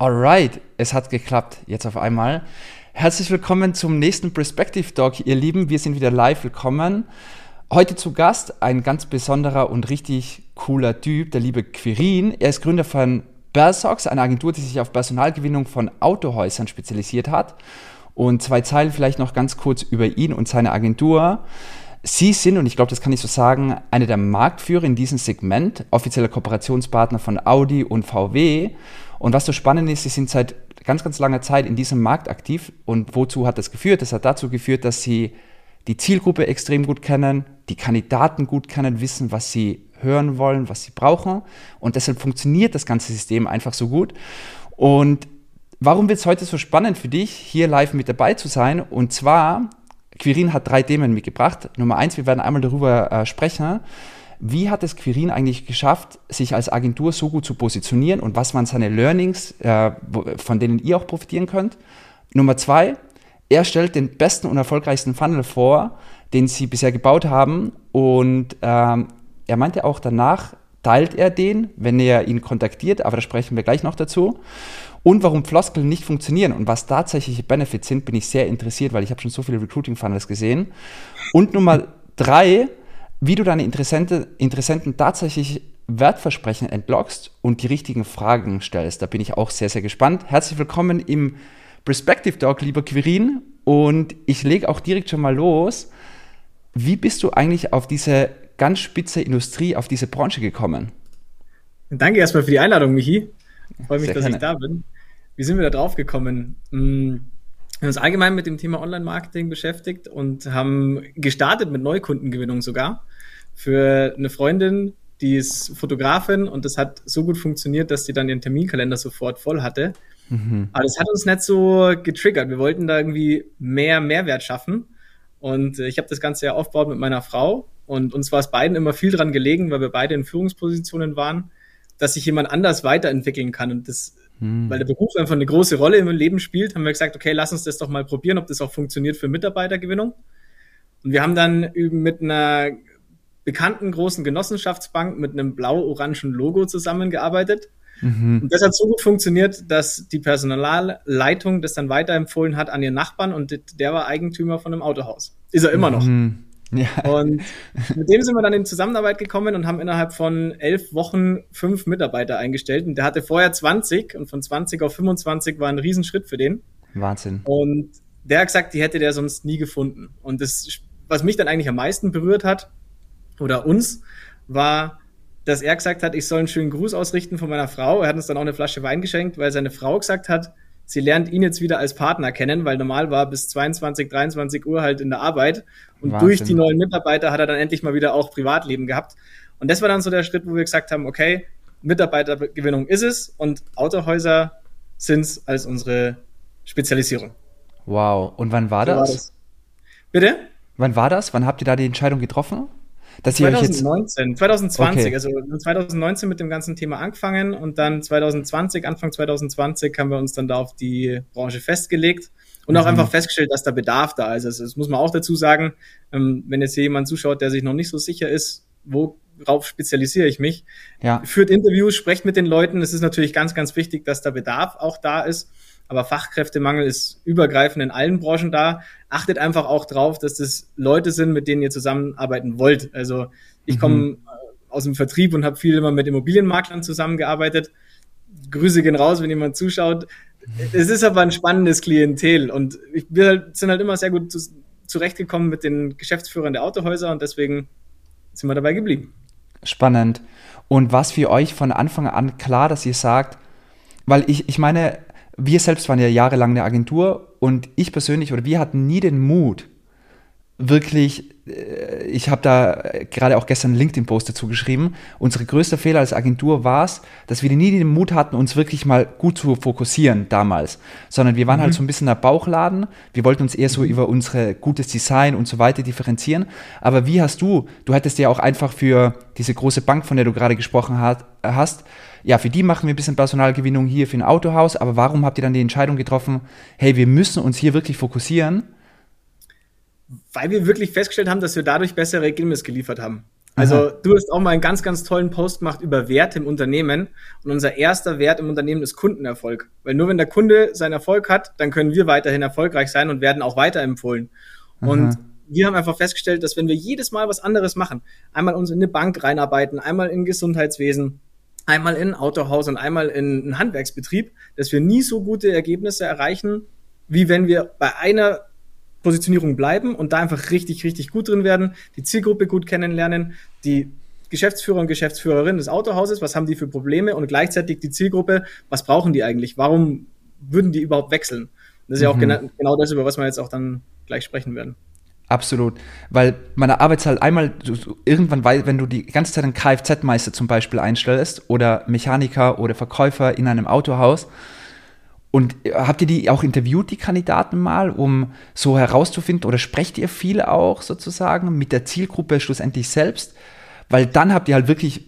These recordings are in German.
Alright, es hat geklappt, jetzt auf einmal. Herzlich willkommen zum nächsten Perspective Talk, ihr Lieben. Wir sind wieder live willkommen. Heute zu Gast ein ganz besonderer und richtig cooler Typ, der liebe Quirin. Er ist Gründer von Bersox, eine Agentur, die sich auf Personalgewinnung von Autohäusern spezialisiert hat. Und zwei Zeilen vielleicht noch ganz kurz über ihn und seine Agentur. Sie sind, und ich glaube, das kann ich so sagen, eine der Marktführer in diesem Segment, offizieller Kooperationspartner von Audi und VW. Und was so spannend ist, sie sind seit ganz, ganz langer Zeit in diesem Markt aktiv. Und wozu hat das geführt? Das hat dazu geführt, dass sie die Zielgruppe extrem gut kennen, die Kandidaten gut kennen, wissen, was sie hören wollen, was sie brauchen. Und deshalb funktioniert das ganze System einfach so gut. Und warum wird es heute so spannend für dich, hier live mit dabei zu sein? Und zwar, Quirin hat drei Themen mitgebracht. Nummer eins, wir werden einmal darüber äh, sprechen, wie hat es Quirin eigentlich geschafft, sich als Agentur so gut zu positionieren und was waren seine Learnings, äh, von denen ihr auch profitieren könnt? Nummer zwei, er stellt den besten und erfolgreichsten Funnel vor, den sie bisher gebaut haben und ähm, er meinte auch danach, teilt er den, wenn er ihn kontaktiert, aber da sprechen wir gleich noch dazu. Und warum Floskeln nicht funktionieren und was tatsächliche Benefits sind, bin ich sehr interessiert, weil ich habe schon so viele Recruiting-Funnels gesehen. Und Nummer drei, wie du deine Interessenten, Interessenten tatsächlich Wertversprechen entlockst und die richtigen Fragen stellst. Da bin ich auch sehr, sehr gespannt. Herzlich willkommen im Perspective Talk, lieber Quirin. Und ich lege auch direkt schon mal los. Wie bist du eigentlich auf diese ganz spitze Industrie, auf diese Branche gekommen? Danke erstmal für die Einladung, Michi. Ich freue mich, sehr dass gerne. ich da bin. Wie sind wir da drauf gekommen? Hm, wir haben uns allgemein mit dem Thema Online-Marketing beschäftigt und haben gestartet mit Neukundengewinnung sogar für eine Freundin, die ist Fotografin und das hat so gut funktioniert, dass sie dann ihren Terminkalender sofort voll hatte. Mhm. Aber das hat uns nicht so getriggert. Wir wollten da irgendwie mehr Mehrwert schaffen. Und ich habe das Ganze ja aufgebaut mit meiner Frau. Und uns war es beiden immer viel dran gelegen, weil wir beide in Führungspositionen waren, dass sich jemand anders weiterentwickeln kann. Und das hm. Weil der Beruf einfach eine große Rolle im Leben spielt, haben wir gesagt, okay, lass uns das doch mal probieren, ob das auch funktioniert für Mitarbeitergewinnung. Und wir haben dann mit einer bekannten großen Genossenschaftsbank mit einem blau-orangen Logo zusammengearbeitet. Mhm. Und das hat so gut funktioniert, dass die Personalleitung das dann weiterempfohlen hat an ihren Nachbarn und der war Eigentümer von einem Autohaus. Ist er immer noch. Mhm. Ja. Und mit dem sind wir dann in Zusammenarbeit gekommen und haben innerhalb von elf Wochen fünf Mitarbeiter eingestellt. Und der hatte vorher 20 und von 20 auf 25 war ein Riesenschritt für den. Wahnsinn. Und der hat gesagt, die hätte der sonst nie gefunden. Und das, was mich dann eigentlich am meisten berührt hat, oder uns, war, dass er gesagt hat, ich soll einen schönen Gruß ausrichten von meiner Frau. Er hat uns dann auch eine Flasche Wein geschenkt, weil seine Frau gesagt hat, sie lernt ihn jetzt wieder als Partner kennen, weil normal war bis 22, 23 Uhr halt in der Arbeit. Und Wahnsinn. durch die neuen Mitarbeiter hat er dann endlich mal wieder auch Privatleben gehabt. Und das war dann so der Schritt, wo wir gesagt haben, okay, Mitarbeitergewinnung ist es und Autohäuser sind es als unsere Spezialisierung. Wow. Und wann war, so das? war das? Bitte? Wann war das? Wann habt ihr da die Entscheidung getroffen? Dass 2019, 2020, okay. also 2019 mit dem ganzen Thema angefangen und dann 2020, Anfang 2020 haben wir uns dann da auf die Branche festgelegt und auch mhm. einfach festgestellt, dass da Bedarf da ist. Also das muss man auch dazu sagen, ähm, wenn jetzt hier jemand zuschaut, der sich noch nicht so sicher ist, worauf spezialisiere ich mich, ja. führt Interviews, sprecht mit den Leuten. Es ist natürlich ganz, ganz wichtig, dass da Bedarf auch da ist aber Fachkräftemangel ist übergreifend in allen Branchen da. Achtet einfach auch drauf, dass das Leute sind, mit denen ihr zusammenarbeiten wollt. Also ich mhm. komme aus dem Vertrieb und habe viel immer mit Immobilienmaklern zusammengearbeitet. Grüße gehen raus, wenn jemand zuschaut. Es ist aber ein spannendes Klientel und wir sind halt immer sehr gut zurechtgekommen mit den Geschäftsführern der Autohäuser und deswegen sind wir dabei geblieben. Spannend. Und was für euch von Anfang an klar, dass ihr sagt, weil ich, ich meine, wir selbst waren ja jahrelang eine Agentur und ich persönlich oder wir hatten nie den Mut, wirklich, äh, ich habe da gerade auch gestern einen LinkedIn-Post dazu geschrieben, unsere größte Fehler als Agentur war es, dass wir nie den Mut hatten, uns wirklich mal gut zu fokussieren damals, sondern wir waren halt mhm. halt so ein bisschen der Bauchladen, wir wollten uns eher so über unsere gutes Design und so weiter differenzieren, aber wie hast du, du hättest ja auch einfach für diese große Bank, von der du gerade gesprochen hast, ja, für die machen wir ein bisschen Personalgewinnung hier für ein Autohaus, aber warum habt ihr dann die Entscheidung getroffen, hey, wir müssen uns hier wirklich fokussieren? Weil wir wirklich festgestellt haben, dass wir dadurch bessere Ergebnisse geliefert haben. Also Aha. du hast auch mal einen ganz, ganz tollen Post gemacht über Werte im Unternehmen. Und unser erster Wert im Unternehmen ist Kundenerfolg. Weil nur wenn der Kunde seinen Erfolg hat, dann können wir weiterhin erfolgreich sein und werden auch weiterempfohlen. Aha. Und wir haben einfach festgestellt, dass wenn wir jedes Mal was anderes machen, einmal uns in eine Bank reinarbeiten, einmal in Gesundheitswesen, einmal in ein Autohaus und einmal in einen Handwerksbetrieb, dass wir nie so gute Ergebnisse erreichen, wie wenn wir bei einer Positionierung bleiben und da einfach richtig, richtig gut drin werden, die Zielgruppe gut kennenlernen, die Geschäftsführer und Geschäftsführerin des Autohauses, was haben die für Probleme und gleichzeitig die Zielgruppe, was brauchen die eigentlich? Warum würden die überhaupt wechseln? Das ist mhm. ja auch genau, genau das, über was wir jetzt auch dann gleich sprechen werden. Absolut. Weil meine Arbeit halt einmal irgendwann, weil, wenn du die ganze Zeit einen Kfz-Meister zum Beispiel einstellst oder Mechaniker oder Verkäufer in einem Autohaus, und äh, habt ihr die auch interviewt, die Kandidaten mal, um so herauszufinden, oder sprecht ihr viel auch sozusagen mit der Zielgruppe schlussendlich selbst? Weil dann habt ihr halt wirklich,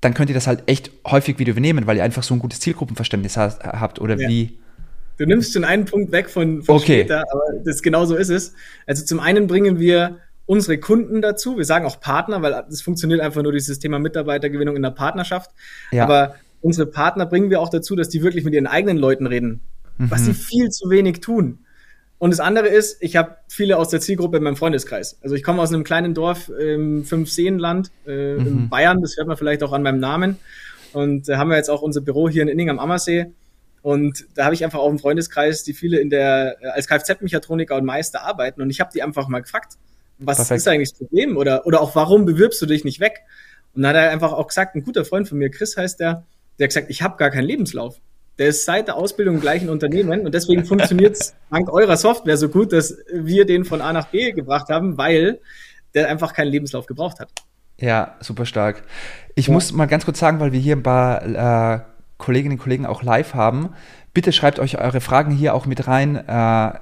dann könnt ihr das halt echt häufig wieder übernehmen, weil ihr einfach so ein gutes Zielgruppenverständnis habt, oder ja. wie? Du nimmst schon einen Punkt weg von, von okay. später, aber das genau so ist es. Also zum einen bringen wir unsere Kunden dazu. Wir sagen auch Partner, weil es funktioniert einfach nur dieses Thema Mitarbeitergewinnung in der Partnerschaft. Ja. Aber unsere Partner bringen wir auch dazu, dass die wirklich mit ihren eigenen Leuten reden, mhm. was sie viel zu wenig tun. Und das andere ist, ich habe viele aus der Zielgruppe in meinem Freundeskreis. Also ich komme aus einem kleinen Dorf im Fünfseenland äh, mhm. in Bayern, das hört man vielleicht auch an meinem Namen. Und da haben wir jetzt auch unser Büro hier in Inning am Ammersee. Und da habe ich einfach auch einen Freundeskreis, die viele in der äh, als Kfz-Mechatroniker und Meister arbeiten. Und ich habe die einfach mal gefragt, was Perfekt. ist eigentlich das Problem? Oder, oder auch warum bewirbst du dich nicht weg? Und dann hat er einfach auch gesagt, ein guter Freund von mir, Chris heißt der, der hat gesagt, ich habe gar keinen Lebenslauf. Der ist seit der Ausbildung im gleichen Unternehmen und deswegen funktioniert es dank eurer Software so gut, dass wir den von A nach B gebracht haben, weil der einfach keinen Lebenslauf gebraucht hat. Ja, super stark. Ich ja. muss mal ganz kurz sagen, weil wir hier ein paar äh, Kolleginnen und Kollegen auch live haben, bitte schreibt euch eure Fragen hier auch mit rein. Äh,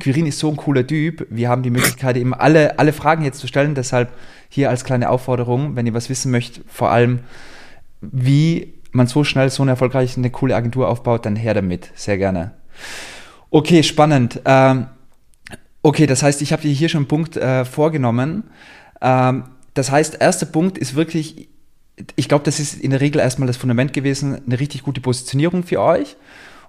Quirin ist so ein cooler Typ. Wir haben die Möglichkeit, eben alle, alle Fragen jetzt zu stellen. Deshalb hier als kleine Aufforderung, wenn ihr was wissen möchtet, vor allem, wie man so schnell so eine erfolgreiche, eine coole Agentur aufbaut, dann her damit. Sehr gerne. Okay, spannend. Ähm, okay, das heißt, ich habe dir hier schon einen Punkt äh, vorgenommen. Ähm, das heißt, erster Punkt ist wirklich, ich glaube, das ist in der Regel erstmal das Fundament gewesen, eine richtig gute Positionierung für euch.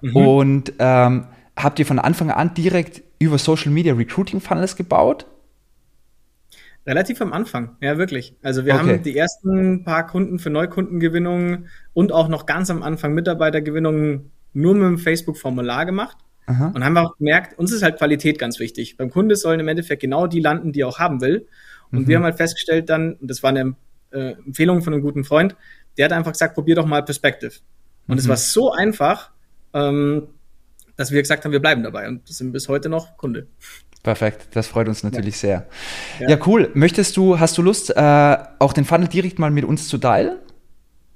Mhm. Und ähm, habt ihr von Anfang an direkt über Social Media Recruiting Funnels gebaut? Relativ am Anfang, ja, wirklich. Also wir okay. haben die ersten paar Kunden für Neukundengewinnungen und auch noch ganz am Anfang Mitarbeitergewinnungen nur mit dem Facebook-Formular gemacht. Aha. Und haben auch gemerkt, uns ist halt Qualität ganz wichtig. Beim Kunde sollen im Endeffekt genau die landen, die er auch haben will. Und mhm. wir haben halt festgestellt dann, und das war eine äh, Empfehlung von einem guten Freund, der hat einfach gesagt, probier doch mal Perspective. Und es mhm. war so einfach, ähm, dass wir gesagt haben, wir bleiben dabei und sind bis heute noch Kunde. Perfekt, das freut uns natürlich ja. sehr. Ja. ja. cool. Möchtest du, hast du Lust, äh, auch den Funnel direkt mal mit uns zu teilen?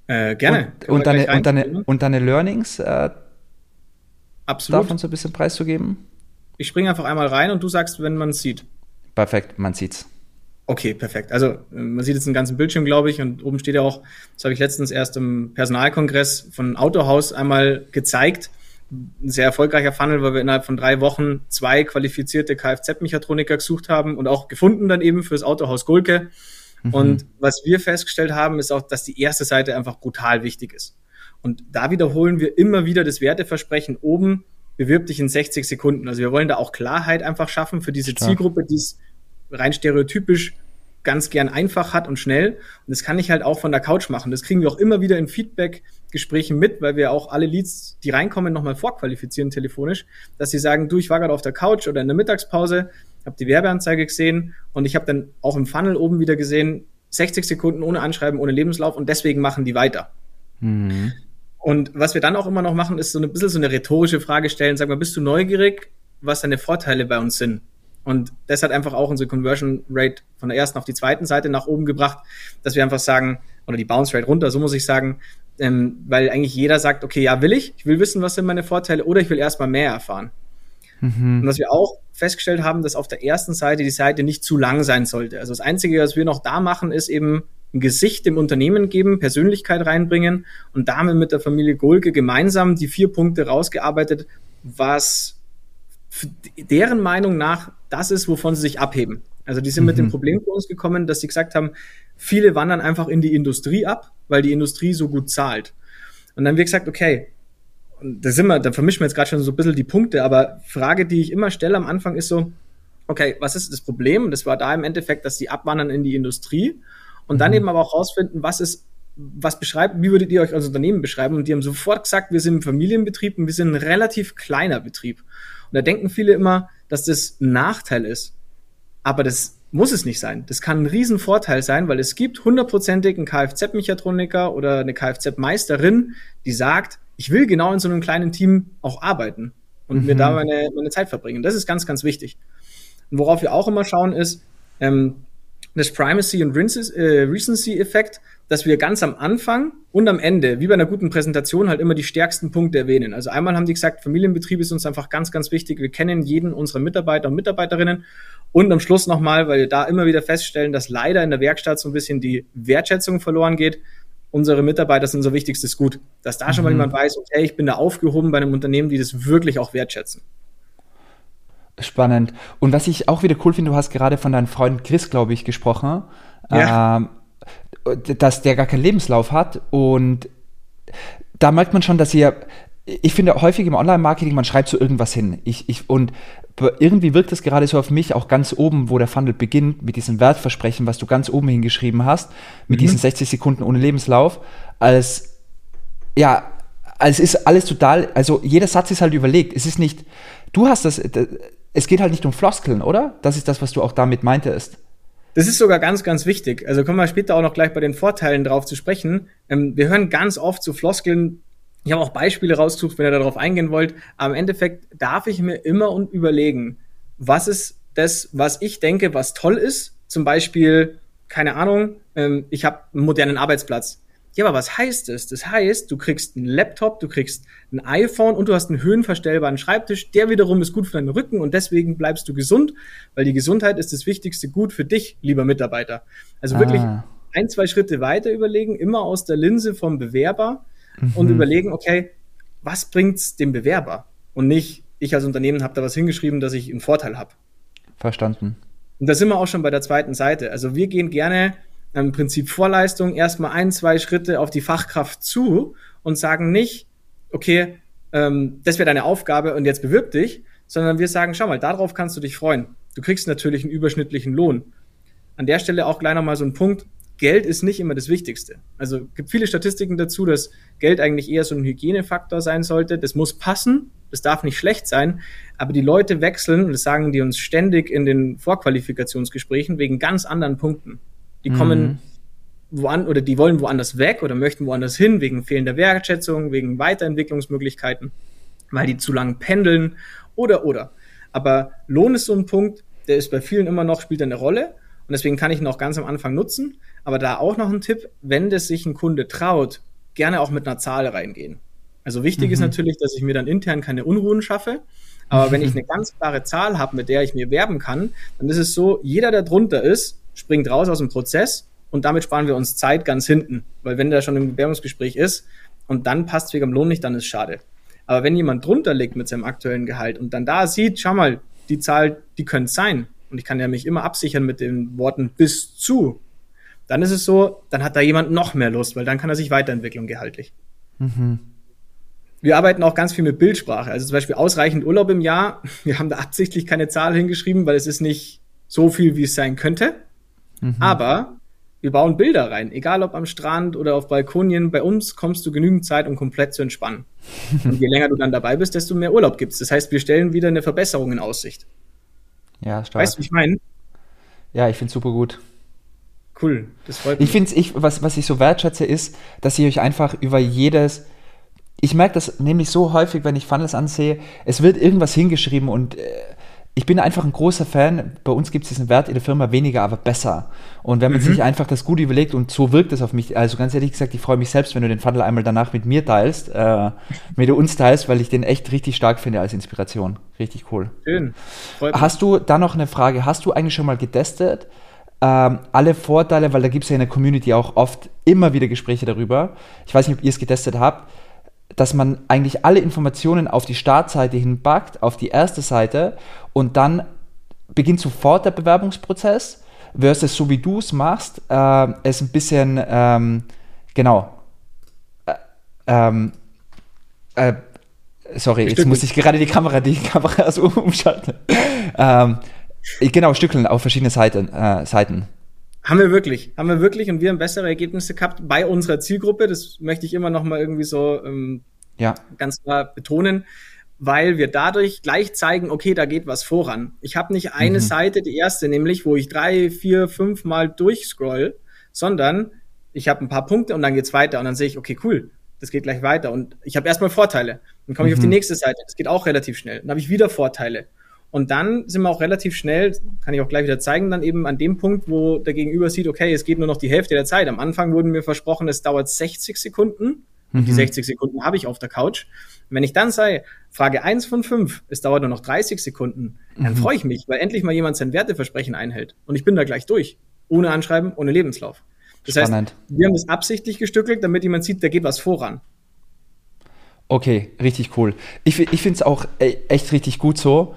Äh, gerne. Und, und, deine, und, deine, und deine Learnings äh, Absolut. davon so ein bisschen preiszugeben? Ich springe einfach einmal rein und du sagst, wenn man es sieht. Perfekt, man sieht's. Okay, perfekt. Also man sieht jetzt einen ganzen Bildschirm, glaube ich, und oben steht ja auch, das habe ich letztens erst im Personalkongress von Autohaus einmal gezeigt ein sehr erfolgreicher Funnel, weil wir innerhalb von drei Wochen zwei qualifizierte Kfz-Mechatroniker gesucht haben und auch gefunden dann eben fürs Autohaus Gulke. Mhm. Und was wir festgestellt haben, ist auch, dass die erste Seite einfach brutal wichtig ist. Und da wiederholen wir immer wieder das Werteversprechen oben, bewirb dich in 60 Sekunden. Also wir wollen da auch Klarheit einfach schaffen für diese Stark. Zielgruppe, die es rein stereotypisch ganz gern einfach hat und schnell. Und das kann ich halt auch von der Couch machen. Das kriegen wir auch immer wieder in Feedback-Gesprächen mit, weil wir auch alle Leads, die reinkommen, nochmal vorqualifizieren telefonisch, dass sie sagen, du, ich war gerade auf der Couch oder in der Mittagspause, habe die Werbeanzeige gesehen und ich habe dann auch im Funnel oben wieder gesehen, 60 Sekunden ohne Anschreiben, ohne Lebenslauf und deswegen machen die weiter. Mhm. Und was wir dann auch immer noch machen, ist so ein bisschen so eine rhetorische Frage stellen. Sag mal, bist du neugierig, was deine Vorteile bei uns sind? Und das hat einfach auch unsere Conversion Rate von der ersten auf die zweiten Seite nach oben gebracht, dass wir einfach sagen, oder die Bounce Rate runter, so muss ich sagen, ähm, weil eigentlich jeder sagt, okay, ja, will ich, ich will wissen, was sind meine Vorteile, oder ich will erstmal mehr erfahren. Mhm. Und was wir auch festgestellt haben, dass auf der ersten Seite die Seite nicht zu lang sein sollte. Also das Einzige, was wir noch da machen, ist eben ein Gesicht dem Unternehmen geben, Persönlichkeit reinbringen. Und da haben wir mit der Familie Golke gemeinsam die vier Punkte rausgearbeitet, was deren Meinung nach das ist, wovon sie sich abheben. Also die sind mhm. mit dem mhm. Problem zu uns gekommen, dass sie gesagt haben, viele wandern einfach in die Industrie ab, weil die Industrie so gut zahlt. Und dann haben wir gesagt, okay, da sind wir, da vermischen wir jetzt gerade schon so ein bisschen die Punkte, aber Frage, die ich immer stelle am Anfang ist so, okay, was ist das Problem? Und das war da im Endeffekt, dass sie abwandern in die Industrie und dann mhm. eben aber auch rausfinden, was ist, was beschreibt, wie würdet ihr euch als Unternehmen beschreiben? Und die haben sofort gesagt, wir sind ein Familienbetrieb und wir sind ein relativ kleiner Betrieb. Und da denken viele immer, dass das ein Nachteil ist. Aber das muss es nicht sein. Das kann ein Riesenvorteil sein, weil es gibt hundertprozentig einen Kfz-Mechatroniker oder eine Kfz-Meisterin, die sagt, ich will genau in so einem kleinen Team auch arbeiten und mhm. mir da meine, meine Zeit verbringen. Das ist ganz, ganz wichtig. Und worauf wir auch immer schauen ist, ähm, das Primacy und äh, Recency-Effekt, dass wir ganz am Anfang und am Ende, wie bei einer guten Präsentation, halt immer die stärksten Punkte erwähnen. Also einmal haben die gesagt, Familienbetrieb ist uns einfach ganz, ganz wichtig. Wir kennen jeden unserer Mitarbeiter und Mitarbeiterinnen. Und am Schluss nochmal, weil wir da immer wieder feststellen, dass leider in der Werkstatt so ein bisschen die Wertschätzung verloren geht. Unsere Mitarbeiter sind unser wichtigstes Gut. Dass da schon mal mhm. jemand weiß, okay, ich bin da aufgehoben bei einem Unternehmen, die das wirklich auch wertschätzen. Spannend. Und was ich auch wieder cool finde, du hast gerade von deinem Freund Chris, glaube ich, gesprochen, ja. ähm, dass der gar keinen Lebenslauf hat. Und da merkt man schon, dass ihr, ich finde häufig im Online-Marketing, man schreibt so irgendwas hin. Ich, ich, und irgendwie wirkt es gerade so auf mich, auch ganz oben, wo der Funnel beginnt, mit diesem Wertversprechen, was du ganz oben hingeschrieben hast, mit mhm. diesen 60 Sekunden ohne Lebenslauf, als, ja, als ist alles total, also jeder Satz ist halt überlegt. Es ist nicht, du hast das, es geht halt nicht um Floskeln, oder? Das ist das, was du auch damit meintest. Das ist sogar ganz, ganz wichtig. Also kommen wir später auch noch gleich bei den Vorteilen drauf zu sprechen. Ähm, wir hören ganz oft zu Floskeln. Ich habe auch Beispiele rausgesucht, wenn ihr darauf eingehen wollt. Aber im Endeffekt darf ich mir immer und überlegen, was ist das, was ich denke, was toll ist. Zum Beispiel, keine Ahnung, ähm, ich habe einen modernen Arbeitsplatz. Ja, aber was heißt das? Das heißt, du kriegst einen Laptop, du kriegst ein iPhone und du hast einen höhenverstellbaren Schreibtisch. Der wiederum ist gut für deinen Rücken und deswegen bleibst du gesund, weil die Gesundheit ist das wichtigste Gut für dich, lieber Mitarbeiter. Also ah. wirklich ein, zwei Schritte weiter überlegen, immer aus der Linse vom Bewerber mhm. und überlegen, okay, was bringt's dem Bewerber? Und nicht, ich als Unternehmen habe da was hingeschrieben, dass ich einen Vorteil habe. Verstanden. Und da sind wir auch schon bei der zweiten Seite. Also wir gehen gerne im Prinzip Vorleistung erstmal ein, zwei Schritte auf die Fachkraft zu und sagen nicht, okay, ähm, das wäre deine Aufgabe und jetzt bewirb dich, sondern wir sagen, schau mal, darauf kannst du dich freuen. Du kriegst natürlich einen überschnittlichen Lohn. An der Stelle auch gleich nochmal so ein Punkt. Geld ist nicht immer das Wichtigste. Also gibt viele Statistiken dazu, dass Geld eigentlich eher so ein Hygienefaktor sein sollte. Das muss passen, das darf nicht schlecht sein, aber die Leute wechseln, und das sagen die uns ständig in den Vorqualifikationsgesprächen, wegen ganz anderen Punkten. Die kommen mhm. woan oder die wollen woanders weg oder möchten woanders hin wegen fehlender Wertschätzung, wegen Weiterentwicklungsmöglichkeiten, weil die zu lang pendeln oder oder. Aber Lohn ist so ein Punkt, der ist bei vielen immer noch, spielt eine Rolle. Und deswegen kann ich ihn auch ganz am Anfang nutzen. Aber da auch noch ein Tipp, wenn das sich ein Kunde traut, gerne auch mit einer Zahl reingehen. Also wichtig mhm. ist natürlich, dass ich mir dann intern keine Unruhen schaffe. Aber wenn ich eine ganz klare Zahl habe, mit der ich mir werben kann, dann ist es so, jeder, der drunter ist, springt raus aus dem Prozess und damit sparen wir uns Zeit ganz hinten. Weil wenn der schon im Bewerbungsgespräch ist und dann passt wegen dem Lohn nicht, dann ist schade. Aber wenn jemand drunter liegt mit seinem aktuellen Gehalt und dann da sieht, schau mal, die Zahl, die könnte sein, und ich kann ja mich immer absichern mit den Worten bis zu, dann ist es so, dann hat da jemand noch mehr Lust, weil dann kann er sich weiterentwickeln gehaltlich. Mhm. Wir arbeiten auch ganz viel mit Bildsprache. Also zum Beispiel ausreichend Urlaub im Jahr. Wir haben da absichtlich keine Zahl hingeschrieben, weil es ist nicht so viel, wie es sein könnte. Mhm. Aber wir bauen Bilder rein, egal ob am Strand oder auf Balkonien. Bei uns kommst du genügend Zeit, um komplett zu entspannen. Und je länger du dann dabei bist, desto mehr Urlaub gibt's. Das heißt, wir stellen wieder eine Verbesserung in Aussicht. Ja, stark. Weißt du, ich meine? Ja, ich finde super gut. Cool, das freut mich. Ich finde, ich, was, was ich so wertschätze, ist, dass ihr euch einfach über jedes. Ich merke das nämlich so häufig, wenn ich Funnels ansehe, es wird irgendwas hingeschrieben und äh, ich bin einfach ein großer Fan. Bei uns gibt es diesen Wert in der Firma weniger, aber besser. Und wenn man mhm. sich einfach das gut überlegt und so wirkt es auf mich, also ganz ehrlich gesagt, ich freue mich selbst, wenn du den Funnel einmal danach mit mir teilst, äh, mit uns teilst, weil ich den echt richtig stark finde als Inspiration. Richtig cool. Schön. Hast du da noch eine Frage? Hast du eigentlich schon mal getestet? Ähm, alle Vorteile, weil da gibt es ja in der Community auch oft immer wieder Gespräche darüber. Ich weiß nicht, ob ihr es getestet habt dass man eigentlich alle Informationen auf die Startseite hinpackt, auf die erste Seite und dann beginnt sofort der Bewerbungsprozess versus so wie du es machst, äh, es ein bisschen, ähm, genau, äh, ähm, äh, sorry, jetzt muss ich gerade die Kamera, die Kamera so umschalten. ähm, genau, Stückeln auf verschiedene Seiten. Äh, Seiten. Haben wir wirklich, haben wir wirklich und wir haben bessere Ergebnisse gehabt bei unserer Zielgruppe. Das möchte ich immer noch mal irgendwie so ähm, ja. ganz klar betonen, weil wir dadurch gleich zeigen, okay, da geht was voran. Ich habe nicht eine mhm. Seite, die erste nämlich, wo ich drei, vier, fünf Mal durchscroll, sondern ich habe ein paar Punkte und dann geht's weiter und dann sehe ich, okay, cool, das geht gleich weiter und ich habe erstmal Vorteile. Dann komme ich mhm. auf die mhm. nächste Seite, das geht auch relativ schnell. Dann habe ich wieder Vorteile. Und dann sind wir auch relativ schnell, kann ich auch gleich wieder zeigen, dann eben an dem Punkt, wo der Gegenüber sieht, okay, es geht nur noch die Hälfte der Zeit. Am Anfang wurden mir versprochen, es dauert 60 Sekunden. Und die 60 mhm. Sekunden habe ich auf der Couch. Und wenn ich dann sage, Frage 1 von 5, es dauert nur noch 30 Sekunden, dann mhm. freue ich mich, weil endlich mal jemand sein Werteversprechen einhält. Und ich bin da gleich durch. Ohne Anschreiben, ohne Lebenslauf. Das Spannend. heißt, wir haben das absichtlich gestückelt, damit jemand sieht, da geht was voran. Okay, richtig cool. Ich, ich finde es auch e, echt richtig gut so,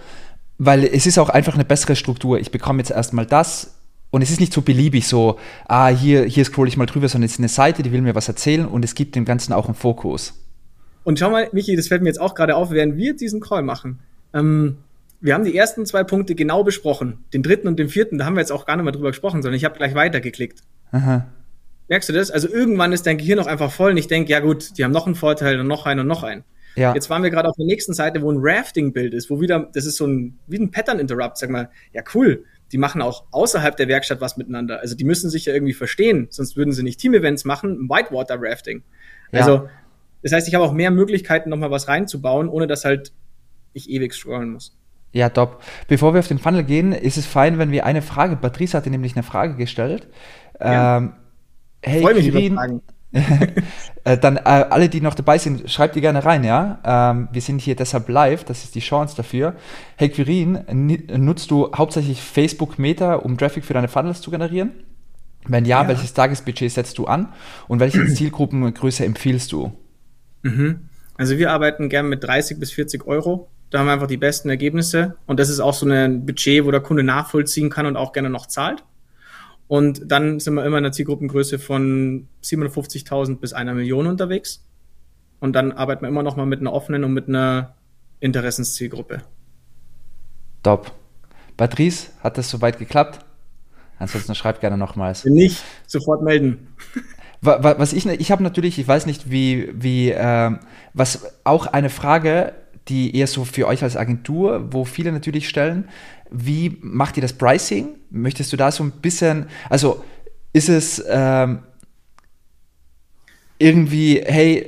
weil es ist auch einfach eine bessere Struktur. Ich bekomme jetzt erstmal das und es ist nicht so beliebig so, ah, hier, hier scroll ich mal drüber, sondern es ist eine Seite, die will mir was erzählen und es gibt dem Ganzen auch einen Fokus. Und schau mal, Michi, das fällt mir jetzt auch gerade auf, während wir diesen Call machen. Ähm, wir haben die ersten zwei Punkte genau besprochen. Den dritten und den vierten, da haben wir jetzt auch gar nicht mehr drüber gesprochen, sondern ich habe gleich weitergeklickt. Aha. Merkst du das? Also irgendwann ist dein Gehirn auch einfach voll und ich denke, ja gut, die haben noch einen Vorteil und noch einen und noch einen. Ja. Jetzt waren wir gerade auf der nächsten Seite, wo ein Rafting-Bild ist, wo wieder, das ist so ein, wie ein Pattern-Interrupt, sag mal, ja cool, die machen auch außerhalb der Werkstatt was miteinander. Also die müssen sich ja irgendwie verstehen, sonst würden sie nicht Team-Events machen, Whitewater-Rafting. Also, ja. das heißt, ich habe auch mehr Möglichkeiten, nochmal was reinzubauen, ohne dass halt ich ewig scrollen muss. Ja, top. Bevor wir auf den Funnel gehen, ist es fein, wenn wir eine Frage, Patrice hatte nämlich eine Frage gestellt. Ja. Ähm, hey, Freu mich Quirin, äh, dann äh, alle, die noch dabei sind, schreibt die gerne rein, ja. Ähm, wir sind hier deshalb live, das ist die Chance dafür. Hey Quirin, nutzt du hauptsächlich Facebook Meta, um Traffic für deine Funnels zu generieren? Wenn ja, ja. welches Tagesbudget setzt du an und welche Zielgruppengröße empfiehlst du? Mhm. Also wir arbeiten gern mit 30 bis 40 Euro. Da haben wir einfach die besten Ergebnisse und das ist auch so ein Budget, wo der Kunde nachvollziehen kann und auch gerne noch zahlt. Und dann sind wir immer in einer Zielgruppengröße von 750.000 bis einer Million unterwegs. Und dann arbeiten wir immer noch mal mit einer offenen und mit einer Interessenszielgruppe. Top. Patrice, hat das soweit geklappt? Ansonsten schreibt gerne nochmals. Wenn nicht, sofort melden. Was ich, ich habe natürlich, ich weiß nicht, wie, wie, äh, was auch eine Frage, die eher so für euch als Agentur, wo viele natürlich stellen, wie macht ihr das Pricing? Möchtest du da so ein bisschen, also ist es ähm, irgendwie, hey,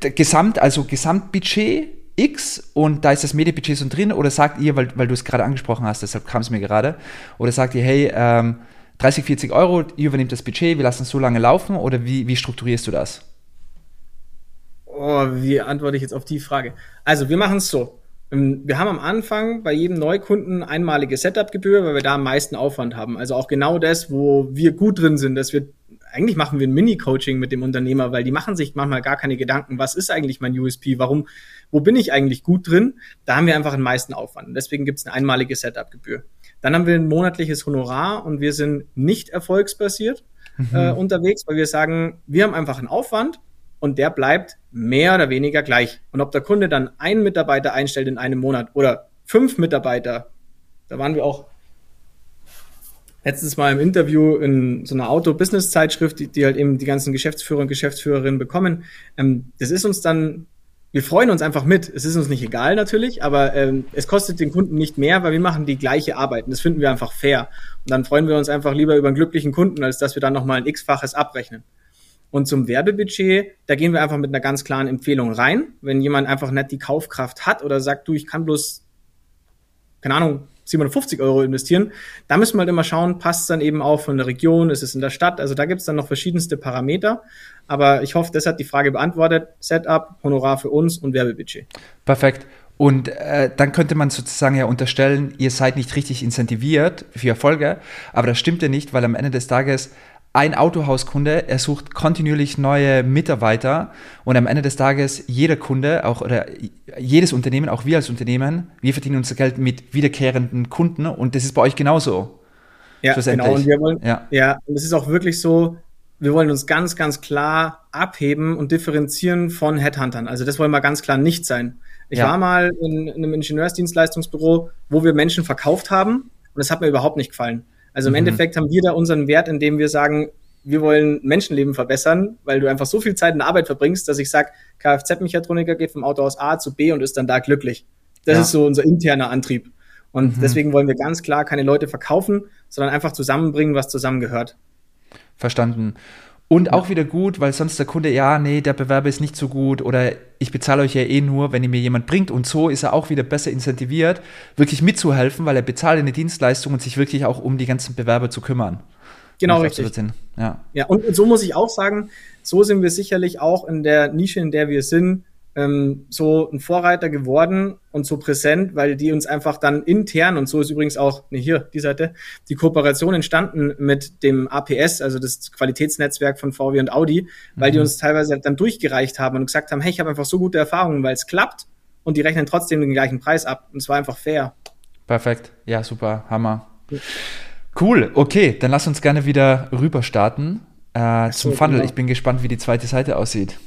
Gesamt, also Gesamtbudget X und da ist das Medienbudget so drin oder sagt ihr, weil, weil du es gerade angesprochen hast, deshalb kam es mir gerade, oder sagt ihr, hey, ähm, 30, 40 Euro, ihr übernimmt das Budget, wir lassen es so lange laufen oder wie, wie strukturierst du das? Oh, wie antworte ich jetzt auf die Frage? Also, wir machen es so. Ähm, wir haben am Anfang bei jedem Neukunden einmalige Setup-Gebühr, weil wir da am meisten Aufwand haben. Also auch genau das, wo wir gut drin sind, dass wir eigentlich machen wir ein Mini-Coaching mit dem Unternehmer, weil die machen sich manchmal gar keine Gedanken, was ist eigentlich mein USP, warum, wo bin ich eigentlich gut drin? Da haben wir einfach den meisten Aufwand. Und deswegen gibt es eine einmalige Setup-Gebühr. Dann haben wir ein monatliches Honorar und wir sind nicht erfolgsbasiert mhm. äh, unterwegs, weil wir sagen, wir haben einfach einen Aufwand und der bleibt mehr oder weniger gleich. Und ob der Kunde dann einen Mitarbeiter einstellt in einem Monat oder fünf Mitarbeiter, da waren wir auch letztens mal im Interview in so einer Auto-Business-Zeitschrift, die, die, halt eben die ganzen Geschäftsführer und Geschäftsführerinnen bekommen. Ähm, das ist uns dann, wir freuen uns einfach mit. Es ist uns nicht egal natürlich, aber ähm, es kostet den Kunden nicht mehr, weil wir machen die gleiche Arbeit. Und das finden wir einfach fair. Und dann freuen wir uns einfach lieber über einen glücklichen Kunden, als dass wir dann nochmal ein x-faches abrechnen. Und zum Werbebudget, da gehen wir einfach mit einer ganz klaren Empfehlung rein. Wenn jemand einfach nicht die Kaufkraft hat oder sagt, du, ich kann bloß, keine Ahnung, 750 Euro investieren, da müssen wir halt immer schauen, passt es dann eben auch von der Region, ist es in der Stadt, also da gibt es dann noch verschiedenste Parameter. Aber ich hoffe, das hat die Frage beantwortet. Setup, Honorar für uns und Werbebudget. Perfekt. Und äh, dann könnte man sozusagen ja unterstellen, ihr seid nicht richtig incentiviert für Erfolge, aber das stimmt ja nicht, weil am Ende des Tages ein Autohauskunde, er sucht kontinuierlich neue Mitarbeiter und am Ende des Tages jeder Kunde, auch oder jedes Unternehmen, auch wir als Unternehmen, wir verdienen unser Geld mit wiederkehrenden Kunden und das ist bei euch genauso. Ja, genau. Und wir wollen, ja. ja, und es ist auch wirklich so, wir wollen uns ganz, ganz klar abheben und differenzieren von Headhuntern. Also das wollen wir ganz klar nicht sein. Ich ja. war mal in, in, einem Ingenieursdienstleistungsbüro, wo wir Menschen verkauft haben und das hat mir überhaupt nicht gefallen. Also im mhm. Endeffekt haben wir da unseren Wert, indem wir sagen, wir wollen Menschenleben verbessern, weil du einfach so viel Zeit in der Arbeit verbringst, dass ich sage, Kfz-Mechatroniker geht vom Auto aus A zu B und ist dann da glücklich. Das ja. ist so unser interner Antrieb. Und mhm. deswegen wollen wir ganz klar keine Leute verkaufen, sondern einfach zusammenbringen, was zusammengehört. Verstanden. Und auch wieder gut, weil sonst der Kunde, ja, nee, der Bewerber ist nicht so gut oder ich bezahle euch ja eh nur, wenn ihr mir jemand bringt. Und so ist er auch wieder besser incentiviert, wirklich mitzuhelfen, weil er bezahlt eine Dienstleistung und sich wirklich auch um die ganzen Bewerber zu kümmern. Genau, richtig. Ja. ja, und so muss ich auch sagen, so sind wir sicherlich auch in der Nische, in der wir sind, ähm, so ein Vorreiter geworden und so präsent, weil die uns einfach dann intern, und so ist übrigens auch, ne, hier, die Seite, die Kooperation entstanden mit dem APS, also das Qualitätsnetzwerk von VW und Audi, weil mhm. die uns teilweise dann durchgereicht haben und gesagt haben, hey, ich habe einfach so gute Erfahrungen, weil es klappt und die rechnen trotzdem den gleichen Preis ab. Und es war einfach fair. Perfekt. Ja, super. Hammer. Cool. Okay, dann lass uns gerne wieder rüber starten äh, zum Funnel. Genau. Ich bin gespannt, wie die zweite Seite aussieht.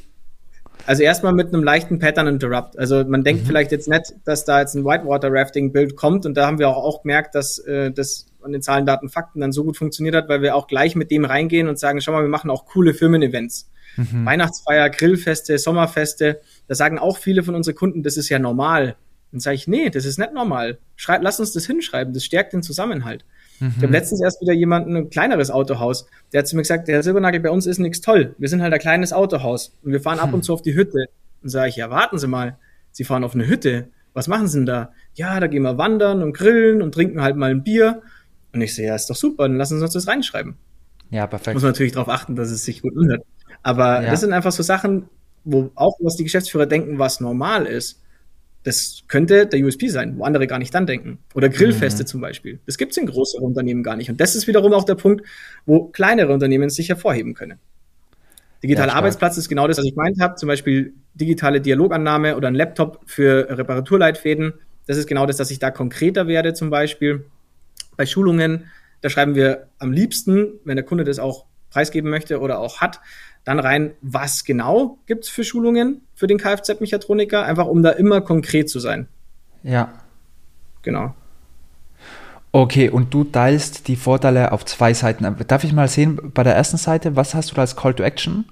Also erstmal mit einem leichten Pattern Interrupt. Also man denkt mhm. vielleicht jetzt nicht, dass da jetzt ein Whitewater Rafting Bild kommt und da haben wir auch, auch gemerkt, dass äh, das an den Zahlen, Daten, Fakten dann so gut funktioniert hat, weil wir auch gleich mit dem reingehen und sagen, schau mal, wir machen auch coole Firmen-Events. Mhm. Weihnachtsfeier, Grillfeste, Sommerfeste. Da sagen auch viele von unseren Kunden, das ist ja normal. Dann sage ich, nee, das ist nicht normal. Schreib, lass uns das hinschreiben, das stärkt den Zusammenhalt. Mhm. Ich habe letztens erst wieder jemanden, ein kleineres Autohaus, der hat zu mir gesagt, der Silbernagel bei uns ist nichts toll. Wir sind halt ein kleines Autohaus und wir fahren ab und hm. zu auf die Hütte. Und sage ich, ja, warten Sie mal, Sie fahren auf eine Hütte. Was machen Sie denn da? Ja, da gehen wir wandern und grillen und trinken halt mal ein Bier. Und ich sehe, ja, ist doch super, dann lassen Sie uns das reinschreiben. Ja, perfekt. Muss man natürlich darauf achten, dass es sich gut anhört. Aber ja. das sind einfach so Sachen, wo auch was die Geschäftsführer denken, was normal ist. Das könnte der USP sein, wo andere gar nicht dann denken. Oder Grillfeste mhm. zum Beispiel. Das gibt es in größeren Unternehmen gar nicht. Und das ist wiederum auch der Punkt, wo kleinere Unternehmen sich hervorheben können. Digitaler ja, Arbeitsplatz ist genau das, was ich gemeint habe. Zum Beispiel digitale Dialogannahme oder ein Laptop für Reparaturleitfäden. Das ist genau das, dass ich da konkreter werde zum Beispiel. Bei Schulungen, da schreiben wir am liebsten, wenn der Kunde das auch preisgeben möchte oder auch hat, dann rein, was genau gibt es für Schulungen für den Kfz-Mechatroniker, einfach um da immer konkret zu sein. Ja. Genau. Okay, und du teilst die Vorteile auf zwei Seiten. Darf ich mal sehen, bei der ersten Seite, was hast du da als Call to Action?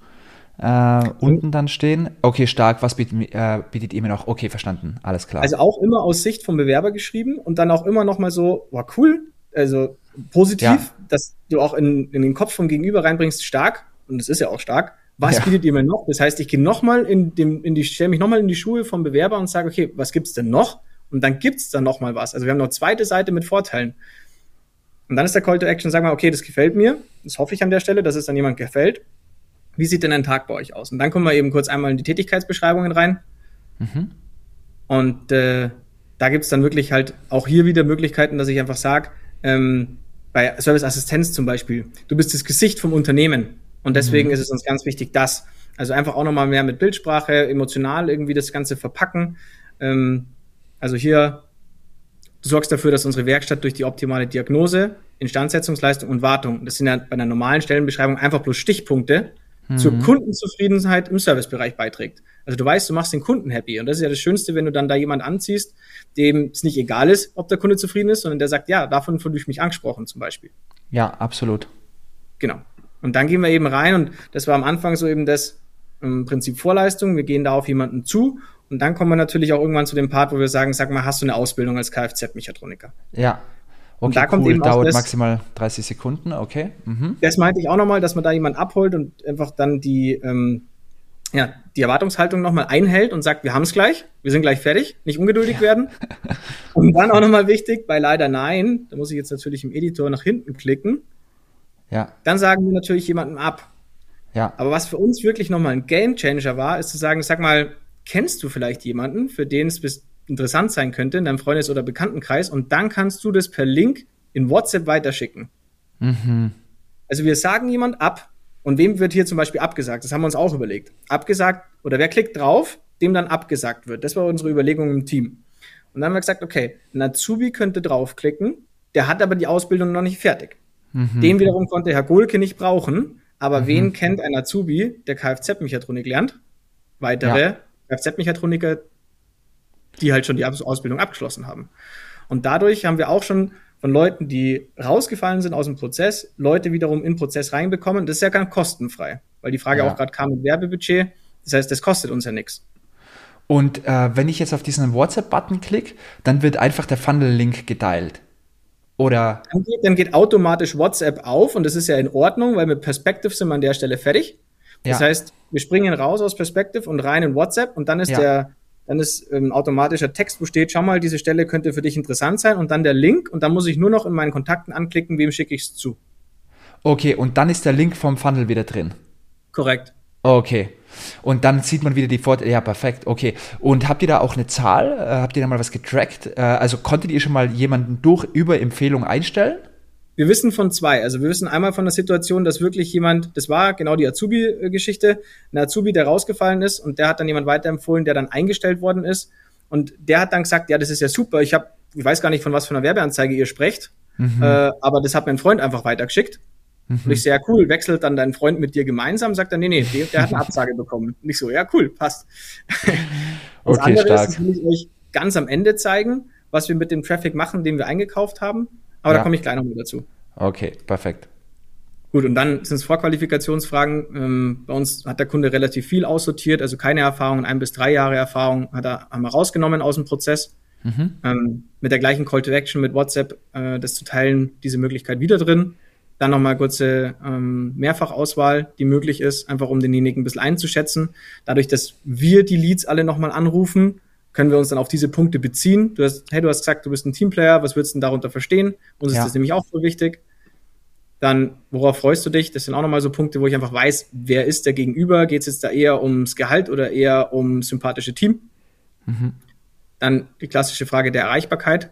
Äh, unten dann stehen. Okay, stark, was bietet, äh, bietet ihr mir noch? Okay, verstanden, alles klar. Also auch immer aus Sicht vom Bewerber geschrieben und dann auch immer nochmal so, war cool, also positiv, ja. dass du auch in, in den Kopf vom Gegenüber reinbringst, stark, und das ist ja auch stark. Was ja. bietet ihr mir noch? Das heißt, ich gehe nochmal in dem, in die, stelle mich nochmal in die Schuhe vom Bewerber und sage, okay, was gibt's denn noch? Und dann gibt's dann nochmal was. Also wir haben noch eine zweite Seite mit Vorteilen. Und dann ist der Call to Action, sagen wir, okay, das gefällt mir. Das hoffe ich an der Stelle, dass es dann jemand gefällt. Wie sieht denn ein Tag bei euch aus? Und dann kommen wir eben kurz einmal in die Tätigkeitsbeschreibungen rein. Mhm. Und äh, da gibt's dann wirklich halt auch hier wieder Möglichkeiten, dass ich einfach sage, ähm, bei Service Assistenz zum Beispiel, du bist das Gesicht vom Unternehmen. Und deswegen mhm. ist es uns ganz wichtig, dass, also einfach auch nochmal mehr mit Bildsprache, emotional irgendwie das Ganze verpacken. Ähm, also hier, du sorgst dafür, dass unsere Werkstatt durch die optimale Diagnose, Instandsetzungsleistung und Wartung, das sind ja bei einer normalen Stellenbeschreibung einfach bloß Stichpunkte, mhm. zur Kundenzufriedenheit im Servicebereich beiträgt. Also du weißt, du machst den Kunden happy. Und das ist ja das Schönste, wenn du dann da jemand anziehst, dem es nicht egal ist, ob der Kunde zufrieden ist, sondern der sagt, ja, davon fühle ich mich angesprochen zum Beispiel. Ja, absolut. Genau. Und dann gehen wir eben rein und das war am Anfang so eben das im Prinzip Vorleistung. Wir gehen da auf jemanden zu und dann kommen wir natürlich auch irgendwann zu dem Part, wo wir sagen, sag mal, hast du eine Ausbildung als Kfz-Mechatroniker? Ja. Okay, und da kommt eben dauert das, maximal 30 Sekunden, okay. Mhm. Das meinte ich auch nochmal, dass man da jemanden abholt und einfach dann die, ähm, ja, die Erwartungshaltung nochmal einhält und sagt, wir haben es gleich, wir sind gleich fertig, nicht ungeduldig ja. werden. Und dann auch nochmal wichtig, bei leider nein, da muss ich jetzt natürlich im Editor nach hinten klicken, ja. Dann sagen wir natürlich jemandem ab. Ja. Aber was für uns wirklich nochmal ein Game Changer war, ist zu sagen, sag mal, kennst du vielleicht jemanden, für den es interessant sein könnte in deinem Freundes- oder Bekanntenkreis und dann kannst du das per Link in WhatsApp weiterschicken. Mhm. Also wir sagen jemand ab und wem wird hier zum Beispiel abgesagt? Das haben wir uns auch überlegt. Abgesagt oder wer klickt drauf, dem dann abgesagt wird. Das war unsere Überlegung im Team. Und dann haben wir gesagt, okay, ein Azubi könnte draufklicken, der hat aber die Ausbildung noch nicht fertig. Mhm. Den wiederum konnte Herr Golke nicht brauchen. Aber mhm. wen kennt ein Azubi, der Kfz-Mechatronik lernt? Weitere ja. Kfz-Mechatroniker, die halt schon die Ausbildung abgeschlossen haben. Und dadurch haben wir auch schon von Leuten, die rausgefallen sind aus dem Prozess, Leute wiederum in den Prozess reinbekommen. Das ist ja ganz kostenfrei, weil die Frage ja. auch gerade kam mit Werbebudget. Das heißt, das kostet uns ja nichts. Und äh, wenn ich jetzt auf diesen WhatsApp-Button klicke, dann wird einfach der Funnel-Link geteilt. Oder? Dann geht, dann geht, automatisch WhatsApp auf und das ist ja in Ordnung, weil mit Perspective sind wir an der Stelle fertig. Das ja. heißt, wir springen raus aus Perspective und rein in WhatsApp und dann ist ja. der, dann ist ähm, automatischer Text, wo steht, schau mal, diese Stelle könnte für dich interessant sein und dann der Link und dann muss ich nur noch in meinen Kontakten anklicken, wem schicke ich es zu. Okay, und dann ist der Link vom Funnel wieder drin. Korrekt. Okay. Und dann sieht man wieder die Vorteile. Ja, perfekt. Okay. Und habt ihr da auch eine Zahl? Äh, habt ihr da mal was getrackt? Äh, also konntet ihr schon mal jemanden durch über Empfehlung einstellen? Wir wissen von zwei. Also wir wissen einmal von der Situation, dass wirklich jemand, das war genau die Azubi-Geschichte, ein Azubi, der rausgefallen ist und der hat dann jemand weiterempfohlen, der dann eingestellt worden ist. Und der hat dann gesagt, ja, das ist ja super. Ich habe, ich weiß gar nicht, von was für einer Werbeanzeige ihr sprecht, mhm. äh, aber das hat mein Freund einfach weitergeschickt. Mhm. Und ich sehr cool, wechselt dann dein Freund mit dir gemeinsam, sagt er, nee, nee, der, der hat eine Absage bekommen. Und ich so, ja, cool, passt. das okay, andere stark. ist, das will ich euch ganz am Ende zeigen, was wir mit dem Traffic machen, den wir eingekauft haben. Aber ja. da komme ich gleich nochmal dazu. Okay, perfekt. Gut, und dann sind es Vorqualifikationsfragen. Ähm, bei uns hat der Kunde relativ viel aussortiert, also keine Erfahrung, ein bis drei Jahre Erfahrung hat er, haben wir rausgenommen aus dem Prozess. Mhm. Ähm, mit der gleichen Call to Action mit WhatsApp, äh, das zu teilen, diese Möglichkeit wieder drin. Dann nochmal kurze ähm, Mehrfachauswahl, die möglich ist, einfach um denjenigen ein bisschen einzuschätzen. Dadurch, dass wir die Leads alle nochmal anrufen, können wir uns dann auf diese Punkte beziehen. Du hast, hey, du hast gesagt, du bist ein Teamplayer, was würdest du denn darunter verstehen? Uns ja. ist das nämlich auch so wichtig. Dann, worauf freust du dich? Das sind auch nochmal so Punkte, wo ich einfach weiß, wer ist der Gegenüber? Geht es jetzt da eher ums Gehalt oder eher um sympathische Team? Mhm. Dann die klassische Frage der Erreichbarkeit,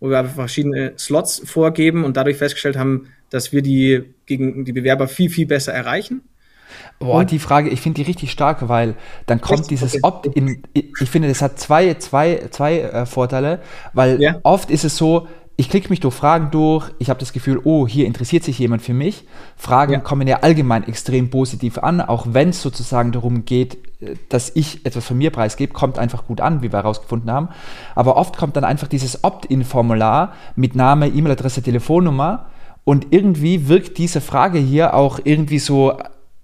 wo wir verschiedene Slots vorgeben und dadurch festgestellt haben, dass wir die gegen die Bewerber viel, viel besser erreichen. Boah, und die Frage, ich finde die richtig stark, weil dann kommt dieses Opt-in. Ich finde, das hat zwei, zwei, zwei äh, Vorteile, weil ja. oft ist es so, ich klicke mich durch Fragen durch, ich habe das Gefühl, oh, hier interessiert sich jemand für mich. Fragen ja. kommen ja allgemein extrem positiv an, auch wenn es sozusagen darum geht, äh, dass ich etwas von mir preisgebe, kommt einfach gut an, wie wir herausgefunden haben. Aber oft kommt dann einfach dieses Opt-in-Formular mit Name, E-Mail-Adresse, Telefonnummer und irgendwie wirkt diese Frage hier auch irgendwie so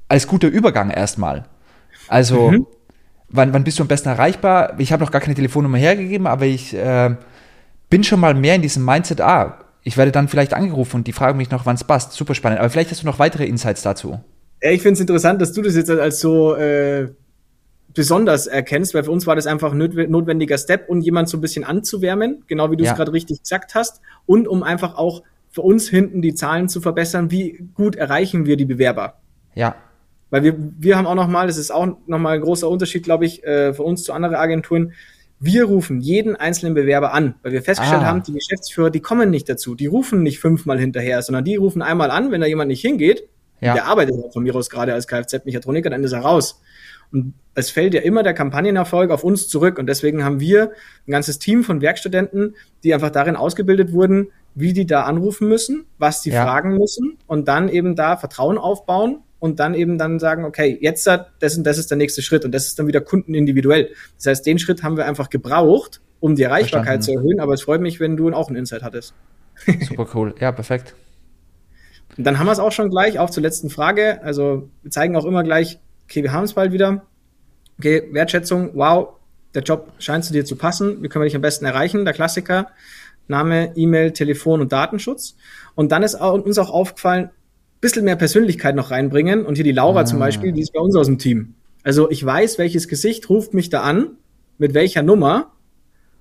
als guter Übergang erstmal. Also, mhm. wann, wann bist du am besten erreichbar? Ich habe noch gar keine Telefonnummer hergegeben, aber ich äh, bin schon mal mehr in diesem Mindset, ah, ich werde dann vielleicht angerufen und die fragen mich noch, wann es passt. Super spannend. Aber vielleicht hast du noch weitere Insights dazu. Ich finde es interessant, dass du das jetzt als so äh, besonders erkennst, weil für uns war das einfach ein notwendiger Step, um jemand so ein bisschen anzuwärmen, genau wie du es ja. gerade richtig gesagt hast, und um einfach auch für uns hinten die Zahlen zu verbessern, wie gut erreichen wir die Bewerber. Ja. Weil wir, wir haben auch nochmal, das ist auch nochmal ein großer Unterschied, glaube ich, äh, für uns zu anderen Agenturen. Wir rufen jeden einzelnen Bewerber an, weil wir festgestellt ah. haben, die Geschäftsführer, die kommen nicht dazu. Die rufen nicht fünfmal hinterher, sondern die rufen einmal an, wenn da jemand nicht hingeht. Ja. Der arbeitet von mir aus gerade als Kfz-Mechatroniker, dann ist er raus. Und es fällt ja immer der Kampagnenerfolg auf uns zurück. Und deswegen haben wir ein ganzes Team von Werkstudenten, die einfach darin ausgebildet wurden, wie die da anrufen müssen, was die ja. fragen müssen und dann eben da Vertrauen aufbauen und dann eben dann sagen, okay, jetzt das und das ist der nächste Schritt und das ist dann wieder kundenindividuell. Das heißt, den Schritt haben wir einfach gebraucht, um die Erreichbarkeit Verstanden. zu erhöhen, aber es freut mich, wenn du auch einen Insight hattest. Super cool. Ja, perfekt. Und dann haben wir es auch schon gleich, auch zur letzten Frage. Also wir zeigen auch immer gleich, okay, wir haben es bald wieder. Okay, Wertschätzung, wow, der Job scheint zu dir zu passen. Wie können wir dich am besten erreichen? Der Klassiker. Name, E-Mail, Telefon und Datenschutz. Und dann ist uns auch aufgefallen, bisschen mehr Persönlichkeit noch reinbringen. Und hier die Laura ah. zum Beispiel, die ist bei uns aus dem Team. Also ich weiß, welches Gesicht ruft mich da an, mit welcher Nummer.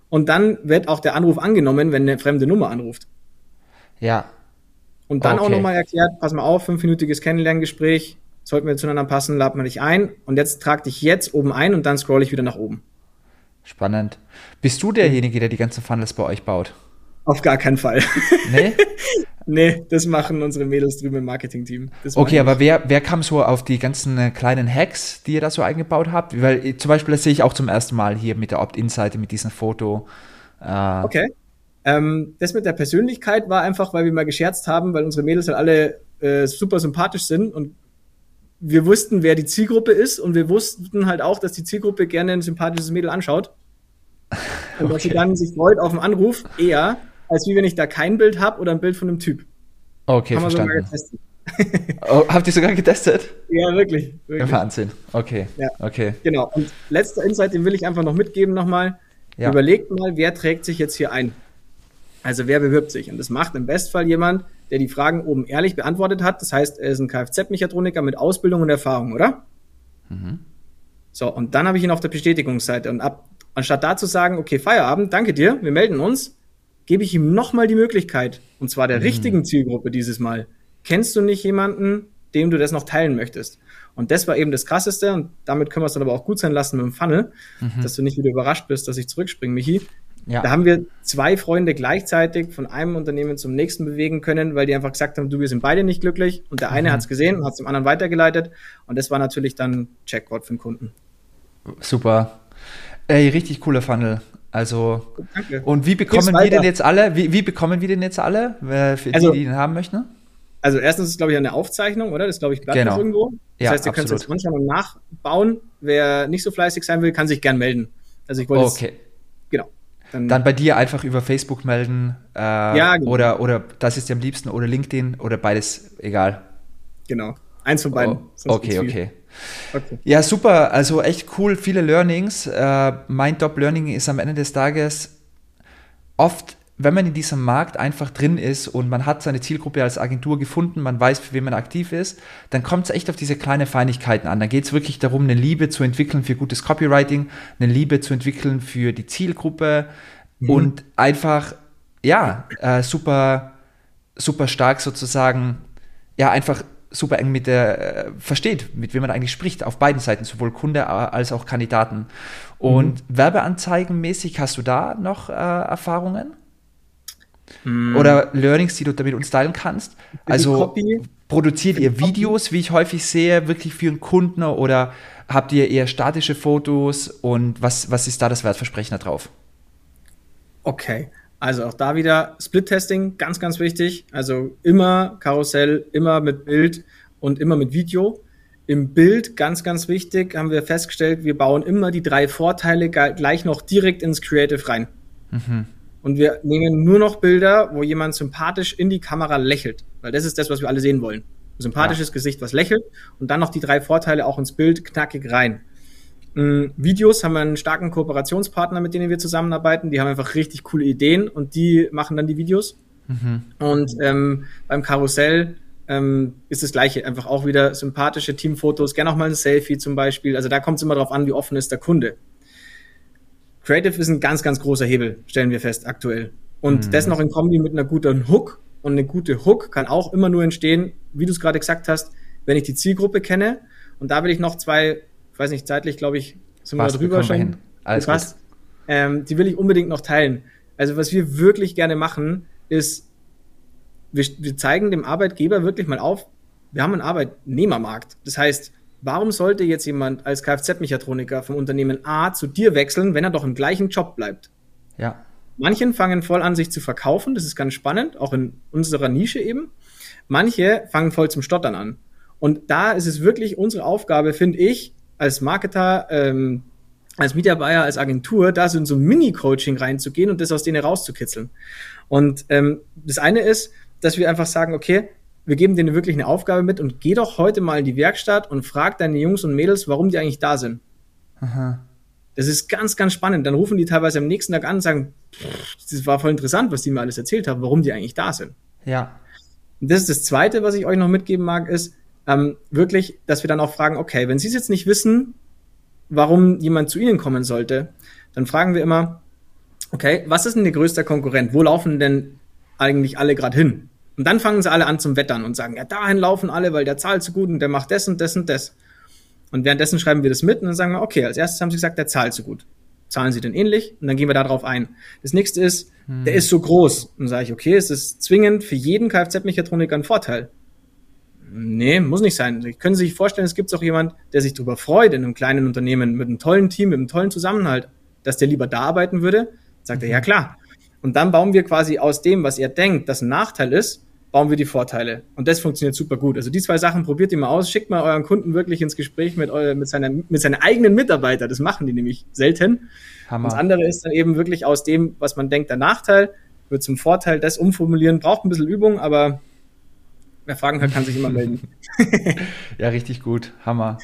Und dann wird auch der Anruf angenommen, wenn eine fremde Nummer anruft. Ja. Und dann okay. auch nochmal erklärt, pass mal auf, fünfminütiges Kennenlerngespräch, sollten wir zueinander passen, laden wir dich ein. Und jetzt trag dich jetzt oben ein und dann scroll ich wieder nach oben. Spannend. Bist du derjenige, der die ganzen Funnels bei euch baut? Auf gar keinen Fall. Nee? nee, das machen unsere Mädels drüben im Marketing-Team. Okay, aber wer, wer kam so auf die ganzen äh, kleinen Hacks, die ihr da so eingebaut habt? Weil äh, zum Beispiel, das sehe ich auch zum ersten Mal hier mit der Opt-in-Seite, mit diesem Foto. Äh, okay. Ähm, das mit der Persönlichkeit war einfach, weil wir mal gescherzt haben, weil unsere Mädels halt alle äh, super sympathisch sind und wir wussten, wer die Zielgruppe ist und wir wussten halt auch, dass die Zielgruppe gerne ein sympathisches Mädel anschaut. Und okay. dass sie dann sich freut auf einen Anruf eher, als wie wenn ich da kein Bild habe oder ein Bild von einem Typ. Okay, Haben verstanden. Wir sogar getestet. oh, habt ihr sogar getestet? Ja, wirklich. wirklich. Wahnsinn. Okay. Ja. okay. Genau. Und letzter Insight, den will ich einfach noch mitgeben nochmal. Ja. Überlegt mal, wer trägt sich jetzt hier ein? Also wer bewirbt sich? Und das macht im Bestfall jemand, der die Fragen oben ehrlich beantwortet hat. Das heißt, er ist ein Kfz-Mechatroniker mit Ausbildung und Erfahrung, oder? Mhm. So, und dann habe ich ihn auf der Bestätigungsseite. Und ab, anstatt da zu sagen, okay, Feierabend, danke dir, wir melden uns, gebe ich ihm nochmal die Möglichkeit, und zwar der mhm. richtigen Zielgruppe dieses Mal. Kennst du nicht jemanden, dem du das noch teilen möchtest? Und das war eben das Krasseste, und damit können wir es dann aber auch gut sein lassen mit dem Funnel, mhm. dass du nicht wieder überrascht bist, dass ich zurückspringe, Michi. Ja. Da haben wir zwei Freunde gleichzeitig von einem Unternehmen zum nächsten bewegen können, weil die einfach gesagt haben, du, wir sind beide nicht glücklich. Und der eine mhm. hat es gesehen und hat es dem anderen weitergeleitet. Und das war natürlich dann Checkpoint für den Kunden. Super. Ey, richtig cooler Funnel. Also, Danke. und wie bekommen wir denn jetzt alle? Wie, wie, bekommen wir denn jetzt alle, für also, die, die den haben möchten? Also, erstens ist es, glaube ich, eine Aufzeichnung, oder? Das glaube ich, bleibt genau. irgendwo. Das ja, heißt, ihr könnt es jetzt anschauen und nachbauen. Wer nicht so fleißig sein will, kann sich gern melden. Also, ich wollte okay. genau. Dann, dann, bei dir einfach über Facebook melden äh, ja, genau. oder, oder das ist dir am liebsten oder LinkedIn oder beides, egal. Genau, eins von beiden. Oh, okay, okay. Okay. Ja, super, also echt cool, viele Learnings. Äh, mein Top-Learning ist am Ende des Tages oft wenn man in diesem Markt einfach drin ist und man hat seine Zielgruppe als Agentur gefunden, man weiß, für wen man aktiv ist, dann kommt es echt auf diese kleinen Feinigkeiten an. Dann geht es wirklich darum, eine Liebe zu entwickeln für gutes Copywriting, eine Liebe zu entwickeln für die Zielgruppe mhm. und einfach, ja, äh, super, super stark sozusagen, ja, einfach super eng mit der, äh, versteht, mit wem man eigentlich spricht, auf beiden Seiten, sowohl Kunde als auch Kandidaten. Und mhm. Werbeanzeigenmäßig hast du da noch äh, Erfahrungen? Mm. Oder Learnings, die du damit uns teilen kannst. Also produziert ihr Videos, wie ich häufig sehe, wirklich für einen Kunden oder habt ihr eher statische Fotos und was, was ist da das Wertversprechen da drauf? Okay, also auch da wieder Split-Testing, ganz, ganz wichtig. Also immer Karussell, immer mit Bild und immer mit Video. Im Bild, ganz, ganz wichtig, haben wir festgestellt, wir bauen immer die drei Vorteile gleich noch direkt ins Creative rein. Mhm. Und wir nehmen nur noch Bilder, wo jemand sympathisch in die Kamera lächelt. Weil das ist das, was wir alle sehen wollen. Ein sympathisches ja. Gesicht, was lächelt. Und dann noch die drei Vorteile auch ins Bild knackig rein. Ähm, Videos haben wir einen starken Kooperationspartner, mit denen wir zusammenarbeiten. Die haben einfach richtig coole Ideen und die machen dann die Videos. Mhm. Und ähm, beim Karussell ähm, ist das gleiche. Einfach auch wieder sympathische Teamfotos, gerne auch mal ein Selfie zum Beispiel. Also da kommt es immer darauf an, wie offen ist der Kunde. Creative ist ein ganz, ganz großer Hebel, stellen wir fest aktuell. Und mhm. das noch in Kombi mit einer guten Hook. Und eine gute Hook kann auch immer nur entstehen, wie du es gerade gesagt hast, wenn ich die Zielgruppe kenne. Und da will ich noch zwei, weiß nicht, zeitlich, glaube ich, sind wir drüber schon. Alles passt. Ähm, die will ich unbedingt noch teilen. Also was wir wirklich gerne machen, ist, wir, wir zeigen dem Arbeitgeber wirklich mal auf, wir haben einen Arbeitnehmermarkt. Das heißt, Warum sollte jetzt jemand als Kfz-Mechatroniker vom Unternehmen A zu dir wechseln, wenn er doch im gleichen Job bleibt? Ja. Manchen fangen voll an, sich zu verkaufen. Das ist ganz spannend, auch in unserer Nische eben. Manche fangen voll zum Stottern an. Und da ist es wirklich unsere Aufgabe, finde ich, als Marketer, ähm, als Mitarbeiter, als Agentur, da so in so ein Mini-Coaching reinzugehen und das aus denen rauszukitzeln. Und ähm, das eine ist, dass wir einfach sagen, okay, wir geben denen wirklich eine Aufgabe mit und geh doch heute mal in die Werkstatt und frag deine Jungs und Mädels, warum die eigentlich da sind. Aha. Das ist ganz, ganz spannend. Dann rufen die teilweise am nächsten Tag an und sagen, das war voll interessant, was die mir alles erzählt haben, warum die eigentlich da sind. Ja. Und das ist das Zweite, was ich euch noch mitgeben mag, ist ähm, wirklich, dass wir dann auch fragen, okay, wenn Sie es jetzt nicht wissen, warum jemand zu Ihnen kommen sollte, dann fragen wir immer, okay, was ist denn Ihr größter Konkurrent? Wo laufen denn eigentlich alle gerade hin? Und dann fangen sie alle an zum Wettern und sagen, ja, dahin laufen alle, weil der zahlt so gut und der macht das und das und das. Und währenddessen schreiben wir das mit und dann sagen wir, okay, als erstes haben sie gesagt, der zahlt so gut. zahlen sie denn ähnlich? Und dann gehen wir darauf ein. Das nächste ist, hm. der ist so groß. Und dann sage ich, okay, es ist zwingend für jeden Kfz-Mechatroniker ein Vorteil. Nee, muss nicht sein. Sie können sich vorstellen, es gibt auch jemand, der sich darüber freut in einem kleinen Unternehmen mit einem tollen Team, mit einem tollen Zusammenhalt, dass der lieber da arbeiten würde. Sagt mhm. er, ja klar. Und dann bauen wir quasi aus dem, was er denkt, das ein Nachteil ist, bauen wir die Vorteile. Und das funktioniert super gut. Also die zwei Sachen probiert ihr mal aus, schickt mal euren Kunden wirklich ins Gespräch mit, euer, mit, seiner, mit seinen eigenen Mitarbeitern. Das machen die nämlich selten. Hammer. Und das andere ist dann eben wirklich aus dem, was man denkt, der Nachteil, wird zum Vorteil, das umformulieren, braucht ein bisschen Übung, aber Wer Fragen hat, kann sich immer melden. ja, richtig gut. Hammer.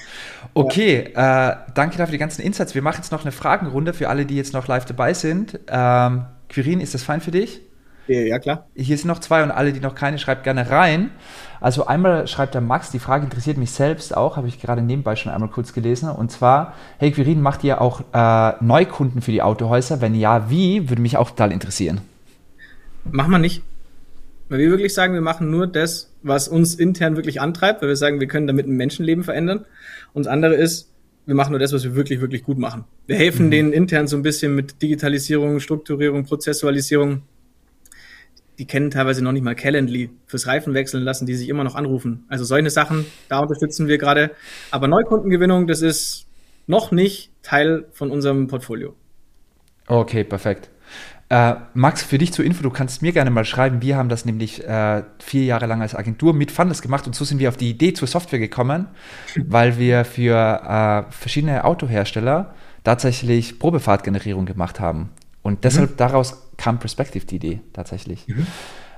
Okay, ja. äh, danke dafür die ganzen Insights. Wir machen jetzt noch eine Fragenrunde für alle, die jetzt noch live dabei sind. Ähm, Quirin, ist das fein für dich? Ja, klar. Hier sind noch zwei und alle, die noch keine, schreibt gerne rein. Also einmal schreibt der Max, die Frage interessiert mich selbst auch, habe ich gerade nebenbei schon einmal kurz gelesen. Und zwar, hey Quirin, macht ihr auch äh, Neukunden für die Autohäuser? Wenn ja, wie? Würde mich auch total interessieren. Machen wir nicht. Weil wir wirklich sagen, wir machen nur das, was uns intern wirklich antreibt, weil wir sagen, wir können damit ein Menschenleben verändern. Und das andere ist, wir machen nur das, was wir wirklich, wirklich gut machen. Wir helfen mhm. denen intern so ein bisschen mit Digitalisierung, Strukturierung, Prozessualisierung. Die kennen teilweise noch nicht mal Calendly fürs Reifenwechseln lassen, die sich immer noch anrufen. Also solche Sachen, da unterstützen wir gerade. Aber Neukundengewinnung, das ist noch nicht Teil von unserem Portfolio. Okay, perfekt. Äh, Max, für dich zur Info, du kannst mir gerne mal schreiben. Wir haben das nämlich äh, vier Jahre lang als Agentur mit Fundes gemacht und so sind wir auf die Idee zur Software gekommen, weil wir für äh, verschiedene Autohersteller tatsächlich Probefahrtgenerierung gemacht haben. Und deshalb mhm. daraus kam Perspective die Idee tatsächlich. Mhm.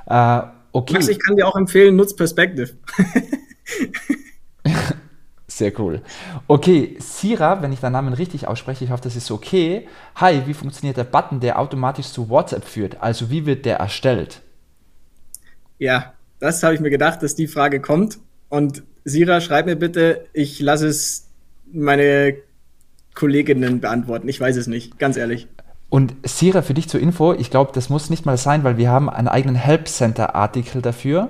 Äh, okay. Max, ich kann dir auch empfehlen, nutz Perspective. Sehr cool. Okay, Sira, wenn ich deinen Namen richtig ausspreche, ich hoffe, das ist okay. Hi, wie funktioniert der Button, der automatisch zu WhatsApp führt? Also wie wird der erstellt? Ja, das habe ich mir gedacht, dass die Frage kommt. Und Sira, schreib mir bitte, ich lasse es meine Kolleginnen beantworten. Ich weiß es nicht, ganz ehrlich. Und Sira, für dich zur Info, ich glaube, das muss nicht mal sein, weil wir haben einen eigenen Help Center Artikel dafür.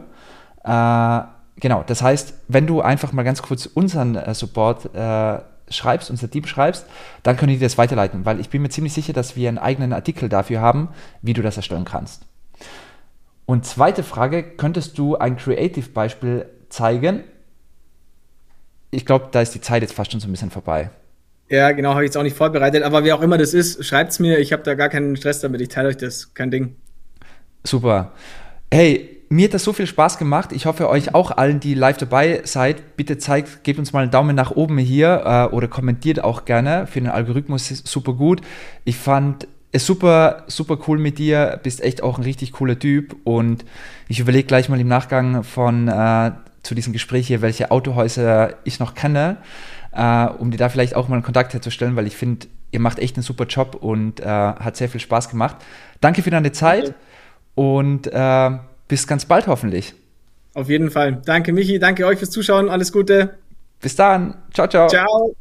Äh, genau, das heißt, wenn du einfach mal ganz kurz unseren äh, Support äh, schreibst, unser Team schreibst, dann können die das weiterleiten, weil ich bin mir ziemlich sicher, dass wir einen eigenen Artikel dafür haben, wie du das erstellen kannst. Und zweite Frage, könntest du ein Creative-Beispiel zeigen? Ich glaube, da ist die Zeit jetzt fast schon so ein bisschen vorbei. Ja, genau, habe ich jetzt auch nicht vorbereitet, aber wer auch immer das ist, schreibt es mir. Ich habe da gar keinen Stress damit. Ich teile euch das, kein Ding. Super. Hey, mir hat das so viel Spaß gemacht. Ich hoffe, euch auch allen, die live dabei seid, bitte zeigt, gebt uns mal einen Daumen nach oben hier äh, oder kommentiert auch gerne. Für den Algorithmus super gut. Ich fand es super, super cool mit dir. Bist echt auch ein richtig cooler Typ. Und ich überlege gleich mal im Nachgang von äh, zu diesem Gespräch hier, welche Autohäuser ich noch kenne, äh, um dir da vielleicht auch mal einen Kontakt herzustellen, weil ich finde, ihr macht echt einen super Job und äh, hat sehr viel Spaß gemacht. Danke für deine Zeit. Und äh, bis ganz bald hoffentlich. Auf jeden Fall. Danke, Michi. Danke euch fürs Zuschauen. Alles Gute. Bis dann. Ciao, ciao. Ciao.